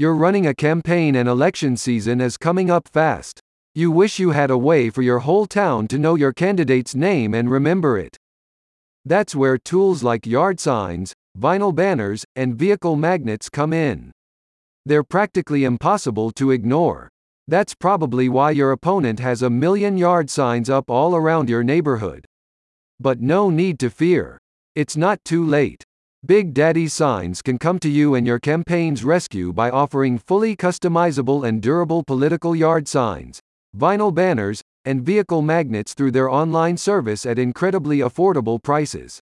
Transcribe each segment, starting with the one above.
You're running a campaign and election season is coming up fast. You wish you had a way for your whole town to know your candidate's name and remember it. That's where tools like yard signs, vinyl banners, and vehicle magnets come in. They're practically impossible to ignore. That's probably why your opponent has a million yard signs up all around your neighborhood. But no need to fear. It's not too late. Big Daddy Signs can come to you and your campaign's rescue by offering fully customizable and durable political yard signs, vinyl banners, and vehicle magnets through their online service at incredibly affordable prices.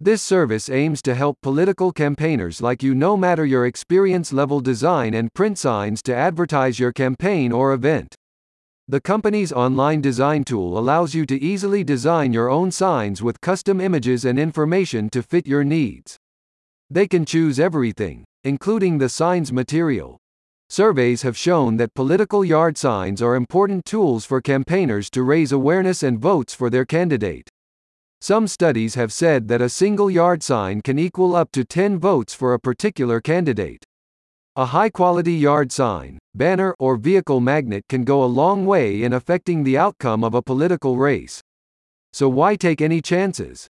This service aims to help political campaigners like you no matter your experience level design and print signs to advertise your campaign or event. The company's online design tool allows you to easily design your own signs with custom images and information to fit your needs. They can choose everything, including the sign's material. Surveys have shown that political yard signs are important tools for campaigners to raise awareness and votes for their candidate. Some studies have said that a single yard sign can equal up to 10 votes for a particular candidate. A high-quality yard sign, banner or vehicle magnet can go a long way in affecting the outcome of a political race. So why take any chances?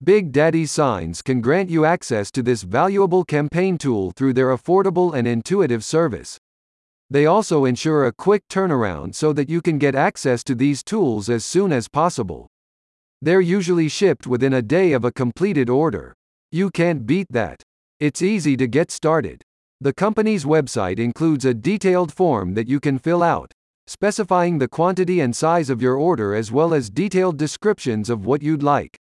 Big Daddy Signs can grant you access to this valuable campaign tool through their affordable and intuitive service. They also ensure a quick turnaround so that you can get access to these tools as soon as possible. They're usually shipped within a day of a completed order. You can't beat that. It's easy to get started. The company's website includes a detailed form that you can fill out, specifying the quantity and size of your order as well as detailed descriptions of what you'd like.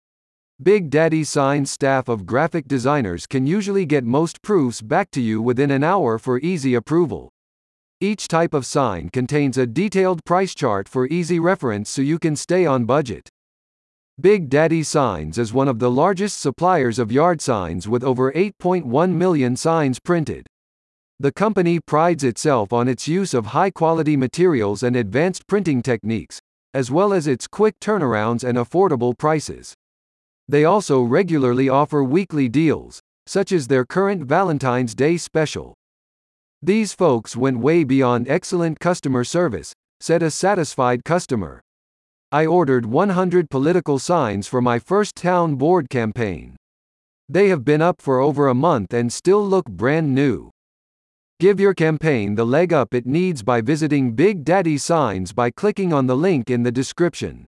Big Daddy Sign's staff of graphic designers can usually get most proofs back to you within an hour for easy approval. Each type of sign contains a detailed price chart for easy reference so you can stay on budget. Big Daddy Signs is one of the largest suppliers of yard signs with over 8.1 million signs printed. The company prides itself on its use of high-quality materials and advanced printing techniques, as well as its quick turnarounds and affordable prices. They also regularly offer weekly deals, such as their current Valentine's Day special. These folks went way beyond excellent customer service, said a satisfied customer. I ordered 100 political signs for my first town board campaign. They have been up for over a month and still look brand new. Give your campaign the leg up it needs by visiting Big Daddy Signs by clicking on the link in the description.